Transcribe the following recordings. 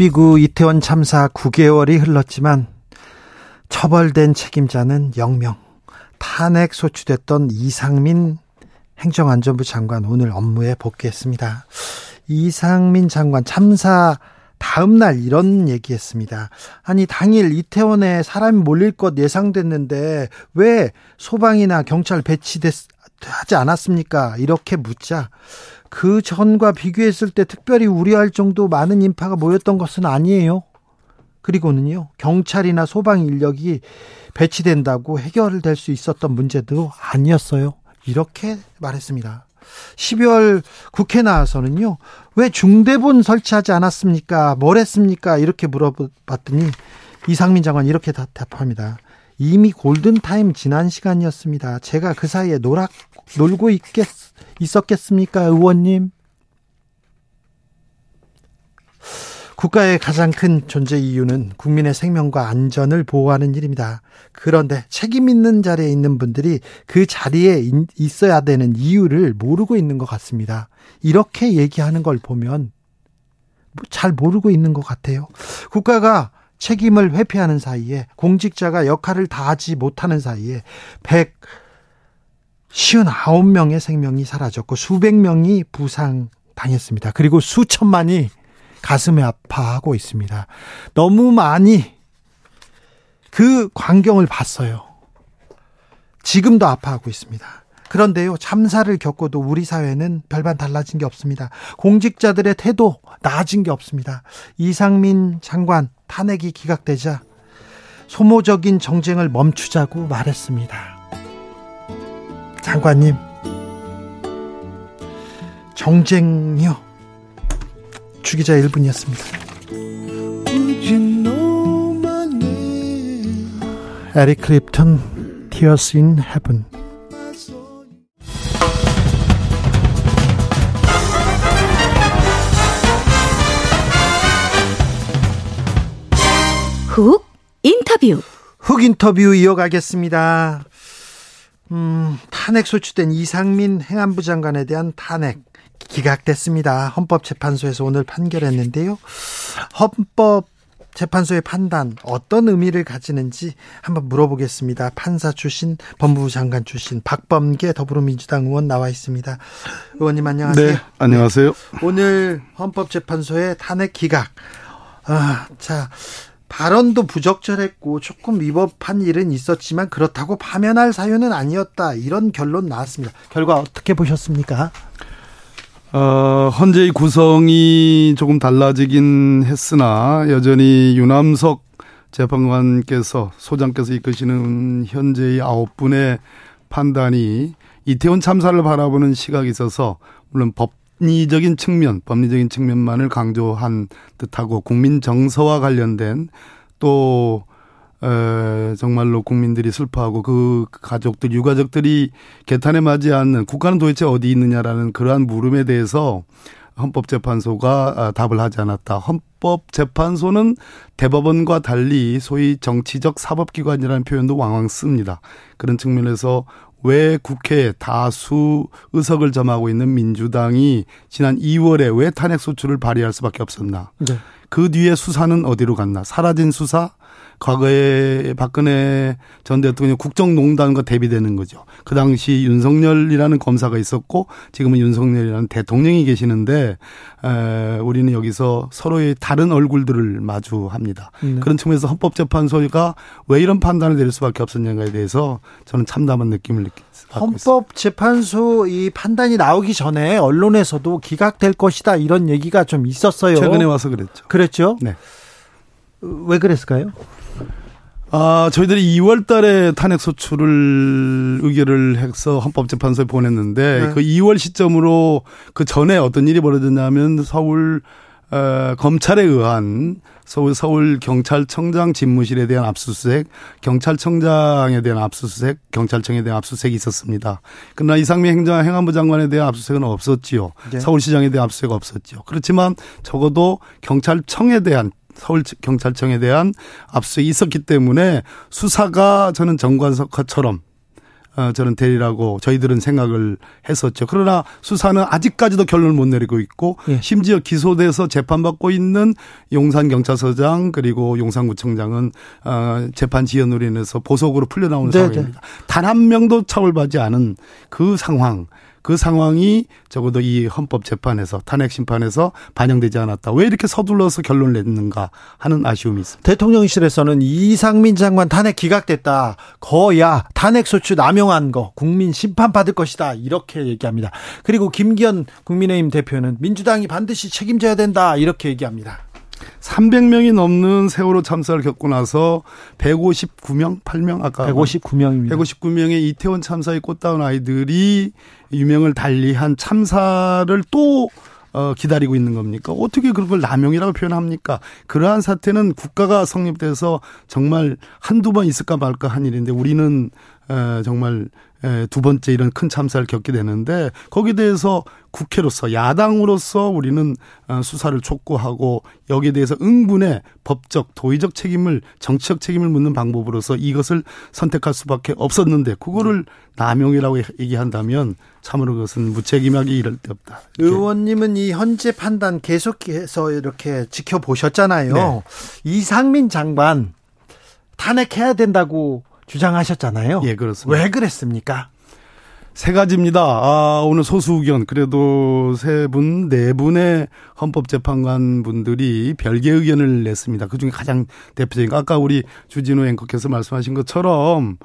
12구 이태원 참사 9개월이 흘렀지만 처벌된 책임자는 0명 탄핵 소추됐던 이상민 행정안전부 장관 오늘 업무에 복귀했습니다. 이상민 장관 참사 다음 날 이런 얘기했습니다. 아니 당일 이태원에 사람이 몰릴 것 예상됐는데 왜 소방이나 경찰 배치됐 하지 않았습니까? 이렇게 묻자 그 전과 비교했을 때 특별히 우려할 정도 많은 인파가 모였던 것은 아니에요. 그리고는요, 경찰이나 소방 인력이 배치된다고 해결될 수 있었던 문제도 아니었어요. 이렇게 말했습니다. 12월 국회 나와서는요, 왜 중대본 설치하지 않았습니까? 뭘 했습니까? 이렇게 물어봤더니 이상민 장관 이렇게 답합니다. 이미 골든타임 지난 시간이었습니다. 제가 그 사이에 노락, 놀고 있겠, 있었겠습니까, 의원님? 국가의 가장 큰 존재 이유는 국민의 생명과 안전을 보호하는 일입니다. 그런데 책임 있는 자리에 있는 분들이 그 자리에 있어야 되는 이유를 모르고 있는 것 같습니다. 이렇게 얘기하는 걸 보면 잘 모르고 있는 것 같아요. 국가가 책임을 회피하는 사이에 공직자가 역할을 다하지 못하는 사이에 159명의 생명이 사라졌고 수백 명이 부상당했습니다. 그리고 수천만이 가슴에 아파하고 있습니다. 너무 많이 그 광경을 봤어요. 지금도 아파하고 있습니다. 그런데요, 참사를 겪고도 우리 사회는 별반 달라진 게 없습니다. 공직자들의 태도 나아진 게 없습니다. 이상민 장관 탄핵이 기각되자 소모적인 정쟁을 멈추자고 말했습니다. 장관님, 정쟁이요. 주기자 1분이었습니다. 에릭 클립턴 Tears in Heaven 훅 인터뷰 훅 인터뷰 이어가겠습니다. 음, 탄핵 소추된 이상민 행안부 장관에 대한 탄핵 기각됐습니다. 헌법재판소에서 오늘 판결했는데요. 헌법 재판소의 판단 어떤 의미를 가지는지 한번 물어보겠습니다. 판사 출신 법무부 장관 출신 박범계 더불어민주당 의원 나와 있습니다. 의원님 안녕하세요. 네, 안녕하세요. 오늘 헌법재판소의 탄핵 기각. 아, 자 발언도 부적절했고 조금 위법한 일은 있었지만 그렇다고 파면할 사유는 아니었다 이런 결론 나왔습니다. 결과 어떻게 보셨습니까? 어, 헌재의 구성이 조금 달라지긴 했으나 여전히 유남석 재판관께서 소장께서 이끄시는 현재의 아홉 분의 판단이 이태원 참사를 바라보는 시각이 있어서 물론 법 리적인 측면, 법리적인 측면만을 강조한 듯하고 국민 정서와 관련된 또 에, 정말로 국민들이 슬퍼하고 그 가족들, 유가족들이 개탄에 맞지 않는 국가는 도대체 어디 있느냐라는 그러한 물음에 대해서 헌법재판소가 아, 답을 하지 않았다. 헌법재판소는 대법원과 달리 소위 정치적 사법기관이라는 표현도 왕왕 씁니다. 그런 측면에서 왜 국회에 다수 의석을 점하고 있는 민주당이 지난 2월에 왜 탄핵 소추를 발의할 수밖에 없었나? 네. 그 뒤에 수사는 어디로 갔나? 사라진 수사, 과거에 박근혜 전 대통령 국정농단과 대비되는 거죠. 그 당시 윤석열이라는 검사가 있었고 지금은 윤석열이라는 대통령이 계시는데 에, 우리는 여기서 서로의 다른 얼굴들을 마주합니다. 네. 그런 측면에서 헌법재판소가 왜 이런 판단을 내릴 수밖에 없었냐에 대해서 저는 참담한 느낌을 느끼 헌법재판소 이 판단이 나오기 전에 언론에서도 기각될 것이다 이런 얘기가 좀 있었어요. 최근에 와서 그랬죠. 그랬죠? 네. 왜 그랬을까요? 아, 저희들이 2월 달에 탄핵 소추를 의결을 해서 헌법재판소에 보냈는데 네. 그 2월 시점으로 그 전에 어떤 일이 벌어졌냐면 서울 어, 검찰에 의한 서울 서울 경찰청장 집무실에 대한 압수수색, 경찰청장에 대한 압수수색, 경찰청에 대한 압수수색이 있었습니다. 그러나 이상민 행정 행안부 장관에 대한 압수수색은 없었지요. 네. 서울시장에 대한 압수수색 없었지요. 그렇지만 적어도 경찰청에 대한 서울 경찰청에 대한 압수수색이 있었기 때문에 수사가 저는 정관석화처럼 어, 저는 되리라고 저희들은 생각을 했었죠. 그러나 수사는 아직까지도 결론을 못 내리고 있고 예. 심지어 기소돼서 재판받고 있는 용산 경찰서장 그리고 용산구청장은 어, 재판 지연으로 인해서 보석으로 풀려나오는 네네. 상황입니다. 단 한 명도 처벌받지 않은 그 상황. 그 상황이 적어도 이 헌법 재판에서 탄핵 심판에서 반영되지 않았다. 왜 이렇게 서둘러서 결론을 냈는가 하는 아쉬움이 있습니다. 대통령실에서는 이상민 장관 탄핵 기각됐다. 거야 탄핵 소추 남용한 거 국민 심판 받을 것이다. 이렇게 얘기합니다. 그리고 김기현 국민의힘 대표는 민주당이 반드시 책임져야 된다. 이렇게 얘기합니다. 300명이 넘는 세월호 참사를 겪고 나서 159명, 8명 아까 159명입니다. 159명의 이태원 참사에 꽃다운 아이들이 유명을 달리한 참사를 또 어, 기다리고 있는 겁니까? 어떻게 그런 걸 남용이라고 표현합니까? 그러한 사태는 국가가 성립돼서 정말 한두 번 있을까 말까 한 일인데 우리는 에, 정말 에, 두 번째 이런 큰 참사를 겪게 되는데 거기에 대해서 국회로서 야당으로서 우리는 어, 수사를 촉구하고 여기에 대해서 응분의 법적 도의적 책임을 정치적 책임을 묻는 방법으로서 이것을 선택할 수밖에 없었는데 그거를 남용이라고 얘기한다면 참으로 그것은 무책임하게 이럴 데 없다. 의원님은 이 현재 판단 계속해서 이렇게 지켜보셨잖아요. 네. 이상민 장관 탄핵해야 된다고 주장하셨잖아요. 예, 그렇습니다. 왜 그랬습니까? 세 가지입니다. 아, 오늘 소수 의견, 그래도 세 분, 네 분의 헌법재판관 분들이 별개 의견을 냈습니다. 그 중에 가장 대표적인, 아까 우리 주진우 앵커께서 말씀하신 것처럼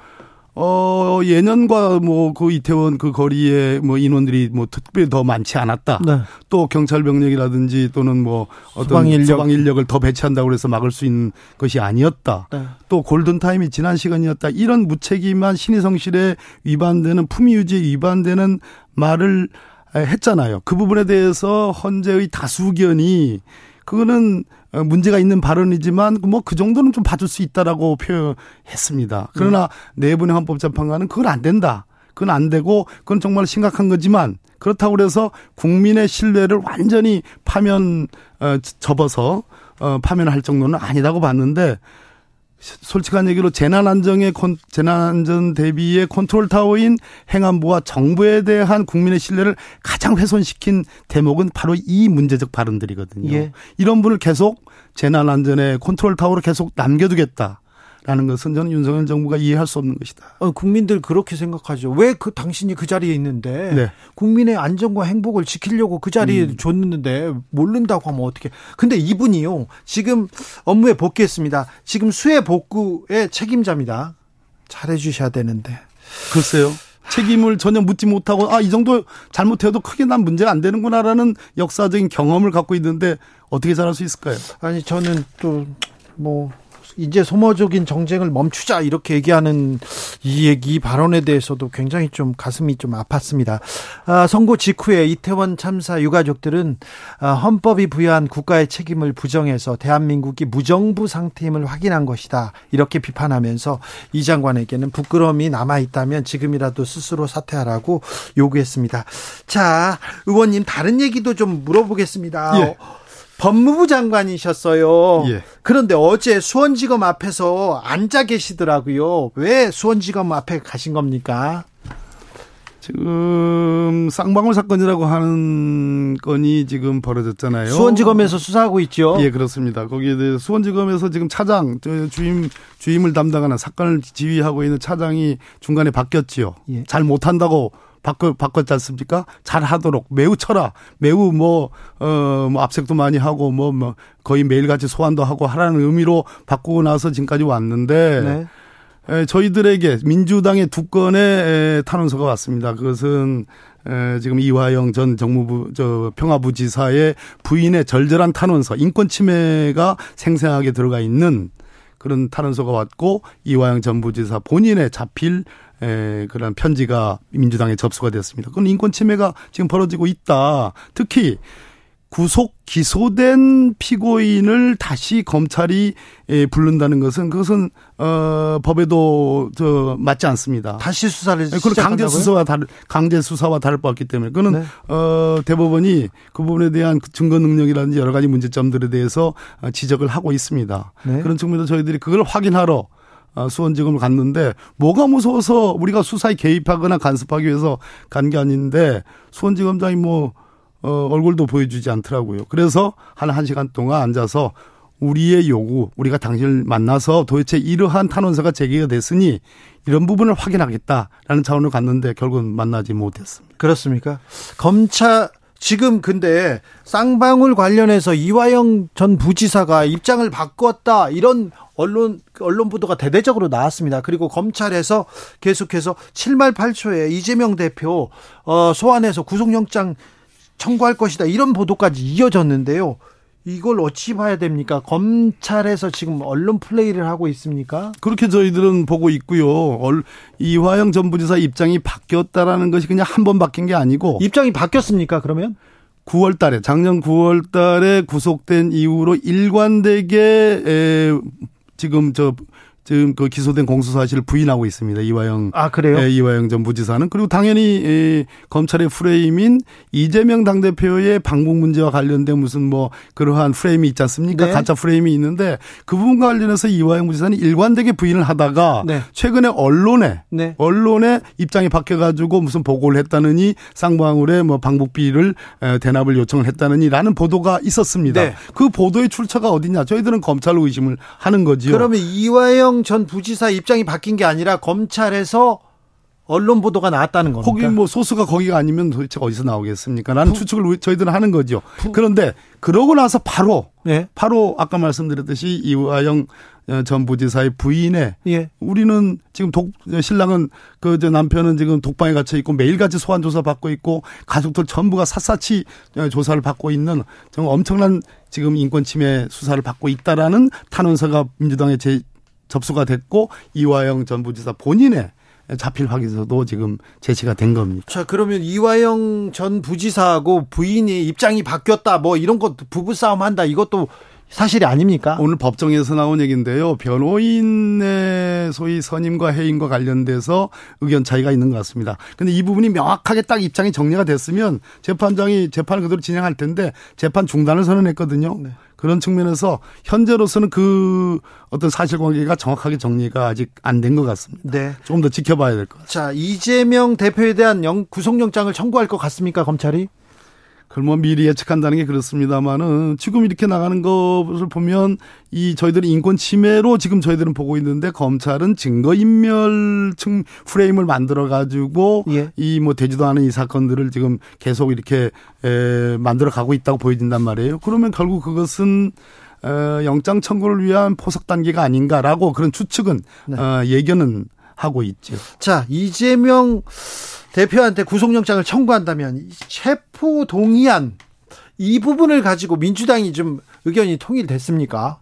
어, 예년과 뭐 그 이태원 그 거리에 뭐 인원들이 뭐 특별히 더 많지 않았다. 네. 또 경찰 병력이라든지 또는 뭐 어떤 소방, 인력. 소방 인력을 더 배치한다고 해서 막을 수 있는 것이 아니었다. 네. 또 골든 타임이 지난 시간이었다. 이런 무책임한 신의 성실에 위반되는 품위 유지에 위반되는 말을 했잖아요. 그 부분에 대해서 헌재의 다수견이 그거는 어, 문제가 있는 발언이지만 뭐 그 정도는 좀 봐줄 수 있다라고 표현했습니다. 그러나 네. 내분의 헌법재판관은 그건 안 된다. 그건 안 되고 그건 정말 심각한 거지만 그렇다고 그래서 국민의 신뢰를 완전히 파면 어 저버려서 어 파면할 정도는 아니라고 봤는데 솔직한 얘기로 재난안정의 재난안전 대비의 컨트롤 타워인 행안부와 정부에 대한 국민의 신뢰를 가장 훼손시킨 대목은 바로 이 문제적 발언들이거든요. 예. 이런 분을 계속 재난안전의 컨트롤 타워로 계속 남겨두겠다. 라는 것은 저는 윤석열 정부가 이해할 수 없는 것이다. 어, 국민들 그렇게 생각하죠. 왜 그 당신이 그 자리에 있는데 네. 국민의 안전과 행복을 지키려고 그 자리에 음. 줬는데 모른다고 하면 어떻게? 근데 이분이요 지금 업무에 복귀했습니다. 지금 수해 복구의 책임자입니다. 잘해 주셔야 되는데. 글쎄요. 책임을 전혀 묻지 못하고 아 이 정도 잘못해도 크게 난 문제가 안 되는구나라는 역사적인 경험을 갖고 있는데 어떻게 잘할 수 있을까요? 아니 저는 또뭐 이제 소모적인 정쟁을 멈추자 이렇게 얘기하는 이 얘기 발언에 대해서도 굉장히 좀 가슴이 좀 아팠습니다. 아, 선고 직후에 이태원 참사 유가족들은 아, 헌법이 부여한 국가의 책임을 부정해서 대한민국이 무정부 상태임을 확인한 것이다 이렇게 비판하면서 이 장관에게는 부끄러움이 남아 있다면 지금이라도 스스로 사퇴하라고 요구했습니다. 자, 의원님 다른 얘기도 좀 물어보겠습니다. 예. 법무부 장관이셨어요. 예. 그런데 어제 수원지검 앞에서 앉아 계시더라고요. 왜 수원지검 앞에 가신 겁니까? 지금 쌍방울 사건이라고 하는 건이 지금 벌어졌잖아요. 수원지검에서 수사하고 있죠. 예, 그렇습니다. 거기에 대해 수원지검에서 지금 차장 주임 주임을 담당하는 사건을 지휘하고 있는 차장이 중간에 바뀌었지요. 예. 잘 못한다고 바꿔, 바꿨지 않습니까? 잘 하도록 매우 쳐라. 매우 뭐, 어, 뭐 압색도 많이 하고 뭐, 뭐 거의 매일같이 소환도 하고 하라는 의미로 바꾸고 나서 지금까지 왔는데 네. 에, 저희들에게 민주당의 두 건의 에, 탄원서가 왔습니다. 그것은 에, 지금 이화영 전 정무부 저 평화부지사의 부인의 절절한 탄원서 인권 침해가 생생하게 들어가 있는 그런 탄원서가 왔고 이화영 전 부지사 본인의 자필 에, 그런 편지가 민주당에 접수가 됐습니다. 그건 인권 침해가 지금 벌어지고 있다. 특히 구속 기소된 피고인을 다시 검찰이 예, 부른다는 것은 그것은 어 법에도 저 맞지 않습니다. 다시 수사를 네, 그건 강제 수사와 다를 강제 수사와 다를 바 없기 때문에 그는 네. 어 대법원이 그 부분에 대한 그 증거 능력이라든지 여러 가지 문제점들에 대해서 어, 지적을 하고 있습니다. 네. 그런 측면에서 저희들이 그걸 확인하러 어, 수원지검을 갔는데 뭐가 무서워서 우리가 수사에 개입하거나 간섭하기 위해서 간 게 아닌데 수원지검장이 뭐 어, 얼굴도 보여주지 않더라고요. 그래서 한 1시간 동안 앉아서 우리의 요구, 우리가 당신을 만나서 도대체 이러한 탄원서가 제기가 됐으니 이런 부분을 확인하겠다라는 차원으로 갔는데 결국은 만나지 못했습니다. 그렇습니까? 검찰 지금 근데 쌍방울 관련해서 이화영 전 부지사가 입장을 바꿨다 이런 언론 언론 보도가 대대적으로 나왔습니다. 그리고 검찰에서 계속해서 7말 8초에 이재명 대표 어 소환해서 구속영장 청구할 것이다. 이런 보도까지 이어졌는데요. 이걸 어찌 봐야 됩니까? 검찰에서 지금 언론 플레이를 하고 있습니까? 그렇게 저희들은 보고 있고요. 이화영 전 부지사 입장이 바뀌었다라는 것이 그냥 한 번 바뀐 게 아니고 입장이 바뀌었습니까? 그러면 9월 달에 작년 9월 달에 구속된 이후로 일관되게 지금 저 지금 그 기소된 공소 사실을 부인하고 있습니다. 이화영 아 그래요? 예, 이화영 전 부지사는 그리고 당연히 예, 검찰의 프레임인 이재명 당 대표의 방북 문제와 관련된 무슨 뭐 그러한 프레임이 있지 않습니까? 네. 가짜 프레임이 있는데 그 부분과 관련해서 이화영 부지사는 일관되게 부인을 하다가 네. 최근에 언론에 네. 언론에 입장이 바뀌어가지고 무슨 보고를 했다느니 쌍방울에 뭐 방북비를 대납을 요청을 했다느니라는 보도가 있었습니다. 네. 그 보도의 출처가 어디냐? 저희들은 검찰로 의심을 하는 거지요. 그러면 이화영 이재명 전 부지사 입장이 바뀐 게 아니라 검찰에서 언론 보도가 나왔다는 겁니까? 거기 뭐 소스가 거기가 아니면 도대체 어디서 나오겠습니까? 라는 부, 추측을 저희들은 하는 거죠. 부, 그런데 그러고 나서 바로 네. 바로 아까 말씀드렸듯이 이화영 어, 전 부지사의 부인에 예. 우리는 지금 독 신랑은 그 저 남편은 지금 독방에 갇혀 있고 매일같이 소환 조사 받고 있고 가족들 전부가 샅샅이 어, 조사를 받고 있는 정말 엄청난 지금 인권 침해 수사를 받고 있다라는 탄원서가 민주당에 제 접수가 됐고 이화영 전 부지사 본인의 자필 확인서도 지금 제시가 된 겁니다. 자, 그러면 이화영 전 부지사하고 부인이 입장이 바뀌었다, 뭐 이런 것 부부싸움 한다, 이것도 사실이 아닙니까? 오늘 법정에서 나온 얘기인데요. 변호인의 소위 선임과 해임과 관련돼서 의견 차이가 있는 것 같습니다. 근데 이 부분이 명확하게 딱 입장이 정리가 됐으면 재판장이 재판을 그대로 진행할 텐데 재판 중단을 선언했거든요. 네. 그런 측면에서 현재로서는 그 어떤 사실관계가 정확하게 정리가 아직 안 된 것 같습니다. 네. 조금 더 지켜봐야 될 것 같습니다. 자, 이재명 대표에 대한 영, 구속영장을 청구할 것 같습니까, 검찰이? 그걸 뭐 미리 예측한다는 게 그렇습니다만은 지금 이렇게 나가는 것을 보면 이 저희들이 인권 침해로 지금 저희들은 보고 있는데 검찰은 증거 인멸층 프레임을 만들어 가지고 예. 이뭐 되지도 않은 이 사건들을 지금 계속 이렇게 에 만들어 가고 있다고 보여진단 말이에요. 그러면 결국 그것은 어, 영장 청구를 위한 포석 단계가 아닌가라고 그런 추측은 네. 어, 예견은 하고 있죠. 자 이재명 대표한테 구속영장을 청구한다면 체포 동의안 이 부분을 가지고 민주당이 좀 의견이 통일됐습니까?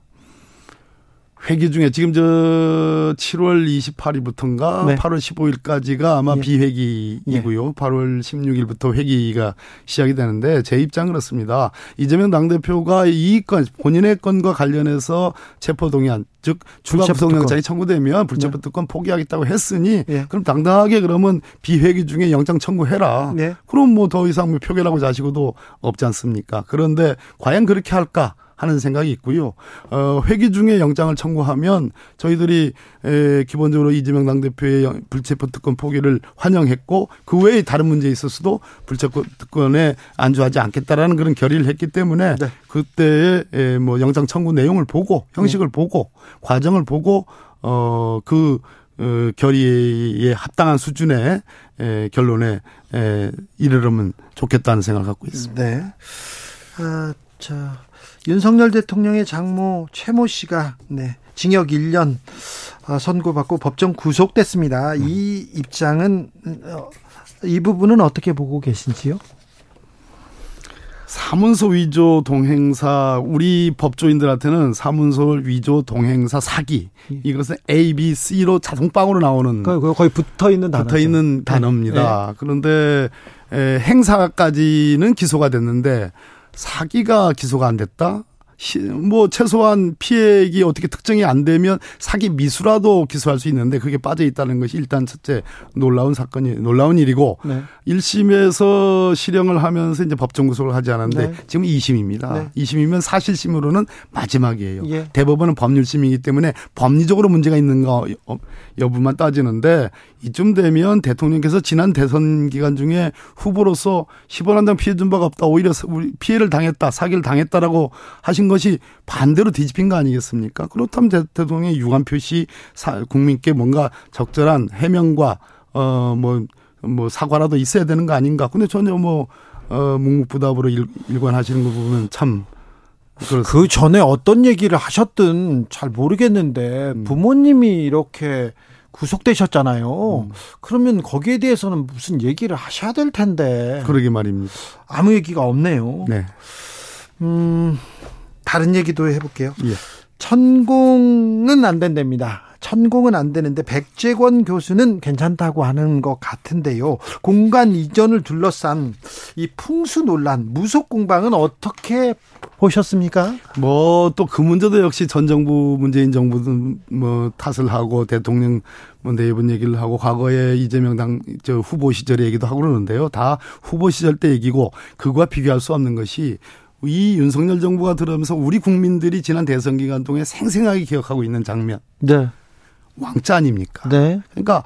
회기 중에 지금 저 7월 28일부터인가 네. 8월 15일까지가 아마 예. 비회기이고요. 예. 8월 16일부터 회기가 시작이 되는데 제 입장 그렇습니다. 이재명 당대표가 이 건 본인의 건과 관련해서 체포 동의안 즉 추가 구속영장이 청구되면 불체포 네. 특권 포기하겠다고 했으니 예. 그럼 당당하게 그러면 비회기 중에 영장 청구해라. 네. 그럼 뭐 더 이상 뭐 표결하고 자시고도 없지 않습니까? 그런데 과연 그렇게 할까? 하는 생각이 있고요. 어, 회기 중에 영장을 청구하면 저희들이 에, 기본적으로 이재명 당대표의 불체포 특권 포기를 환영했고 그 외에 다른 문제에 있어서도 불체포 특권에 안주하지 않겠다라는 그런 결의를 했기 때문에 네. 그때의 에, 뭐 영장 청구 내용을 보고 형식을 네. 보고 과정을 보고 어그 어, 결의에 합당한 수준의 에, 결론에 에, 이르려면 좋겠다는 생각을 갖고 있습니다. 네. 아, 자, 윤석열 대통령의 장모 최모 씨가 네, 징역 1년 어, 선고받고 법정 구속됐습니다. 음. 이 입장은 어, 이 부분은 어떻게 보고 계신지요? 사문서 위조 동행사 우리 법조인들한테는 사문서 위조 동행사 사기 예. 이것은 A, B, C로 자동빵으로 나오는 거의 붙어 있는 단어 붙어 있는 단어입니다. 네. 그런데 행사까지는 기소가 됐는데 사기가 기소가 안 됐다. 뭐 최소한 피해액이 어떻게 특정이 안 되면 사기 미수라도 기소할 수 있는데 그게 빠져 있다는 것이 일단 첫째 놀라운 사건이 놀라운 일이고 네. 1심에서 실형을 하면서 이제 법정 구속을 하지 않았는데 네. 지금 2심입니다. 네. 2심이면 사실심으로는 마지막이에요. 예. 대법원은 법률심이기 때문에 법리적으로 문제가 있는가 여부만 따지는데 이쯤 되면 대통령께서 지난 대선 기간 중에 후보로서 10원 한 장 피해 준 바가 없다. 오히려 피해를 당했다. 사기를 당했다라고 하신 것이 반대로 뒤집힌 거 아니겠습니까? 그렇다면 대통령의 유감 표시 국민께 뭔가 적절한 해명과 어뭐뭐 뭐 사과라도 있어야 되는 거 아닌가. 근데 전혀 뭐 어, 묵묵부답으로 일, 일관하시는 거 보면 참 그렇습니다. 그 전에 어떤 얘기를 하셨든 잘 모르겠는데 음. 부모님이 이렇게 구속되셨잖아요. 음. 그러면 거기에 대해서는 무슨 얘기를 하셔야 될 텐데. 그러게 말입니다. 아무 얘기가 없네요. 네. 음, 다른 얘기도 해볼게요. 예. 천공은 안 된답니다. 천공은 안 되는데 백재권 교수는 괜찮다고 하는 것 같은데요. 공간 이전을 둘러싼 이 풍수 논란, 무속 공방은 어떻게 보셨습니까? 뭐 또 그 문제도 역시 전 정부 문재인 정부도 뭐 탓을 하고 대통령 뭐 내분 얘기를 하고 과거에 이재명 당 저 후보 시절의 얘기도 하고 그러는데요. 다 후보 시절 때 얘기고 그거와 비교할 수 없는 것이 이 윤석열 정부가 들어오면서 우리 국민들이 지난 대선 기간 동안 생생하게 기억하고 있는 장면. 네. 왕자 아닙니까? 네. 그러니까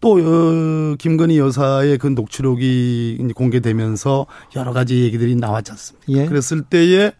또 어, 김건희 여사의 그 녹취록이 공개되면서 여러 가지 얘기들이 나왔지 않습니까? 예. 그랬을 때에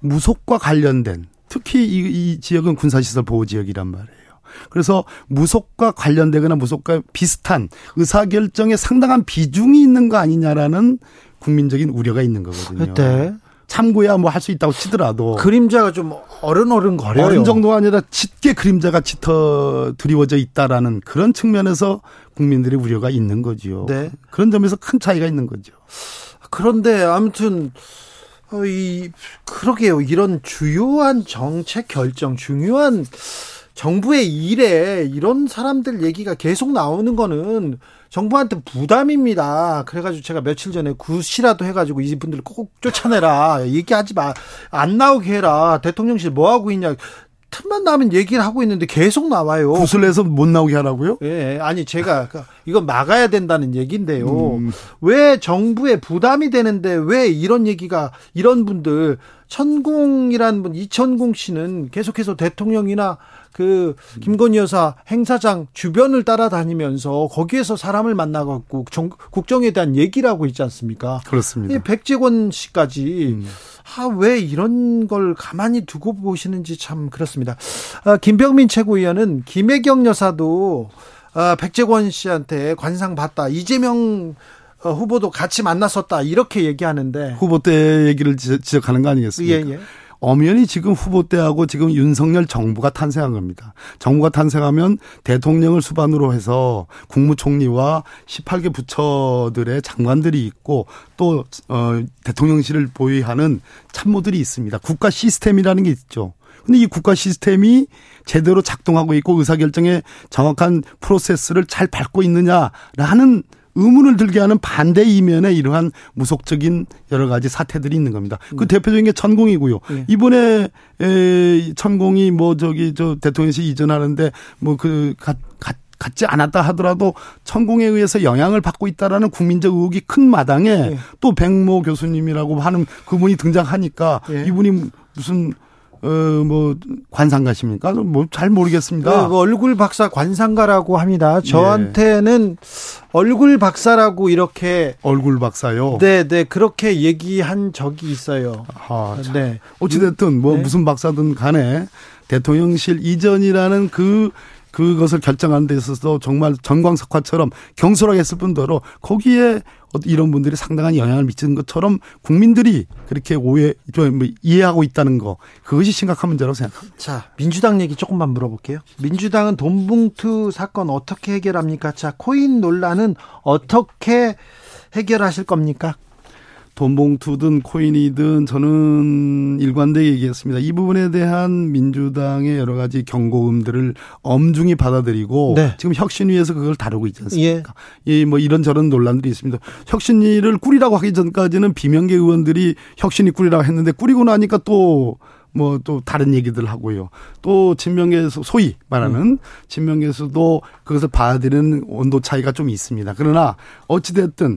무속과 관련된 특히 이, 이 지역은 군사시설 보호 지역이란 말이에요. 그래서 무속과 관련되거나 무속과 비슷한 의사결정에 상당한 비중이 있는 거 아니냐라는 국민적인 우려가 있는 거거든요. 네. 참고야 뭐 할 수 있다고 치더라도 그림자가 좀 어른어른 거려요. 어른 정도가 아니라 짙게 그림자가 짙어 드리워져 있다라는 그런 측면에서 국민들의 우려가 있는 거지요. 네. 그런 점에서 큰 차이가 있는 거죠. 그런데 아무튼 어, 이 그러게요. 이런 주요한 정책 결정, 중요한 정부의 일에 이런 사람들 얘기가 계속 나오는 거는 정부한테 부담입니다. 그래가지고 제가 며칠 전에 구시라도 해가지고 이분들 꼭 쫓아내라. 얘기하지 마. 안 나오게 해라. 대통령실 뭐 하고 있냐. 틈만 나면 얘기를 하고 있는데 계속 나와요. 구슬에서 못 나오게 하라고요? 예, 아니 제가 그 이건 막아야 된다는 얘기인데요. 음. 왜 정부에 부담이 되는데 왜 이런 얘기가 이런 분들 천공이란 분 이천공 씨는 계속해서 대통령이나 그 김건희 여사 행사장 주변을 따라다니면서 거기에서 사람을 만나갖고 국정에 대한 얘기를 하고 있지 않습니까? 그렇습니다. 백재권 씨까지 음. 아, 왜 이런 걸 가만히 두고 보시는지 참 그렇습니다. 아, 김병민 최고위원은 김혜경 여사도 아, 백재권 씨한테 관상 받다. 이재명 어, 후보도 같이 만났었다. 이렇게 얘기하는데 후보 때 얘기를 지적하는 거 아니겠습니까? 예, 예. 엄연히 지금 후보 때하고 지금 윤석열 정부가 탄생한 겁니다. 정부가 탄생하면 대통령을 수반으로 해서 국무총리와 18개 부처들의 장관들이 있고 또 어, 대통령실을 보유하는 참모들이 있습니다. 국가 시스템이라는 게 있죠. 근데 이 국가 시스템이 제대로 작동하고 있고 의사결정에 정확한 프로세스를 잘 밟고 있느냐라는 의문을 들게 하는 반대 이면에 이러한 무속적인 여러 가지 사태들이 있는 겁니다. 그 네. 대표적인 게 천공이고요. 네. 이번에 에 천공이 뭐 저기 저 대통령실 이전하는데 뭐그 갖지 않았다 하더라도 천공에 의해서 영향을 받고 있다라는 국민적 의혹이 큰 마당에 네. 또 백모 교수님이라고 하는 그분이 등장하니까 네. 이분이 무슨 어, 뭐, 관상가십니까? 뭐, 잘 모르겠습니다. 그 얼굴 박사 관상가라고 합니다. 저한테는 네. 얼굴 박사라고 이렇게. 얼굴 박사요? 네, 네. 그렇게 얘기한 적이 있어요. 아, 네. 어찌됐든, 뭐, 네. 무슨 박사든 간에 대통령실 이전이라는 그 그것을 결정하는 데 있어서 정말 전광석화처럼 경솔하게 했을 뿐더러 거기에 이런 분들이 상당한 영향을 미치는 것처럼 국민들이 그렇게 오해, 좀뭐 이해하고 있다는 거 그것이 심각한 문제라고 생각합니다. 자, 민주당 얘기 조금만 물어볼게요. 민주당은 돈봉투 사건 어떻게 해결합니까? 자, 코인 논란은 어떻게 해결하실 겁니까? 돈 봉투든 코인이든 저는 일관되게 얘기했습니다. 이 부분에 대한 민주당의 여러 가지 경고음들을 엄중히 받아들이고 네. 지금 혁신위에서 그걸 다루고 있지 않습니까? 예. 이뭐 이런저런 논란들이 있습니다. 혁신위를 꾸리라고 하기 전까지는 비명계 의원들이 혁신위 꾸리라고 했는데 꾸리고 나니까 또 뭐또 다른 얘기들 하고요. 또 진명계에서 소위 말하는 음. 진명계에서도 그것을 받아들이는 온도 차이가 좀 있습니다. 그러나 어찌 됐든 어,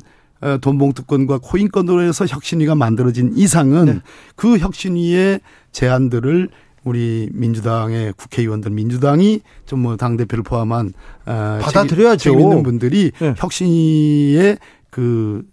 돈봉투권과 코인권으로 해서 혁신위가 만들어진 이상은 네. 그 혁신위의 제안들을 우리 민주당의 국회의원들 민주당이 좀 뭐 당 대표를 포함한 어, 받아들여야죠. 책임 있는 분들이 네. 혁신위의 그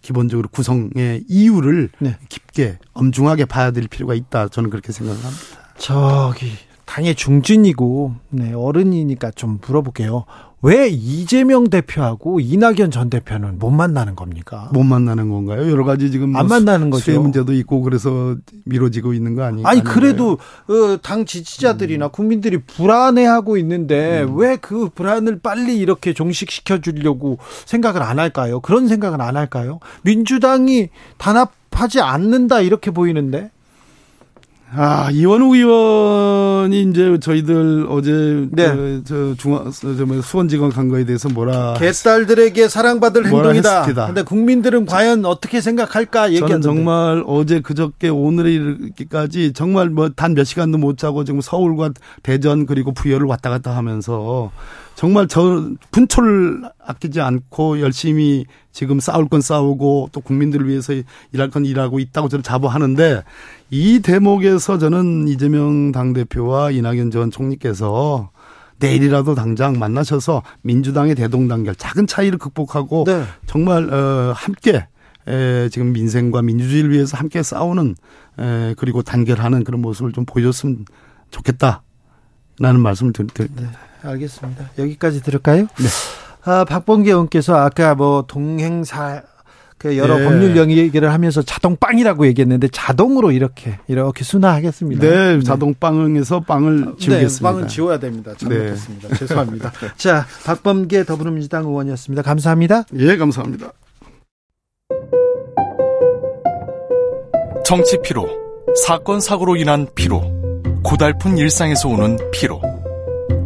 기본적으로 구성의 이유를 네. 깊게 엄중하게 봐야 될 필요가 있다. 저는 그렇게 생각합니다. 저기 당의 중진이고 네, 어른이니까 좀 물어볼게요. 왜 이재명 대표하고 이낙연 전 대표는 못 만나는 겁니까? 못 만나는 건가요? 여러 가지 지금 안 뭐 만나는 거죠. 문제도 있고 그래서 미뤄지고 있는 거 아니? 아니 그래도 어, 당 지지자들이나 음. 국민들이 불안해하고 있는데 음. 왜그 불안을 빨리 이렇게 종식시켜 주려고 생각을 안 할까요? 그런 생각은 안 할까요? 민주당이 단합하지 않는다 이렇게 보이는데 아, 이원우 의원이 이제 저희들 어제 네. 그, 저 중앙 저뭐 수원지검 간 거에 대해서 뭐라 개딸들에게 사랑받을 행동이다. 그런데 국민들은 과연 어떻게 생각할까 얘기했는데 저는 정말 어제 그저께 오늘에 이르기까지 정말 뭐 단 몇 시간도 못 자고 지금 서울과 대전 그리고 부여를 왔다 갔다 하면서 정말 저 분초를 아끼지 않고 열심히 지금 싸울 건 싸우고 또 국민들을 위해서 일할 건 일하고 있다고 저는 자부하는데 이 대목에서 저는 이재명 당대표와 이낙연 전 총리께서 내일이라도 당장 만나셔서 민주당의 대동단결 작은 차이를 극복하고 네. 정말 어 함께 에 지금 민생과 민주주의를 위해서 함께 싸우는 에 그리고 단결하는 그런 모습을 좀 보여줬으면 좋겠다 라는 말씀을 드립니다. 네. 알겠습니다. 여기까지 들을까요? 네. 아, 박범계 의원께서 아까 뭐 동행사 그 여러 네. 법률 얘기를 하면서 자동 빵이라고 얘기했는데 자동으로 이렇게 이렇게 순화하겠습니다. 네, 네. 자동 빵에서 빵을 지우겠습니다. 네, 빵은 지워야 됩니다. 잘못했습니다. 네. 죄송합니다. 자, 박범계 더불어민주당 의원이었습니다. 감사합니다. 예, 감사합니다. 정치 피로, 사건 사고로 인한 피로, 고달픈 일상에서 오는 피로.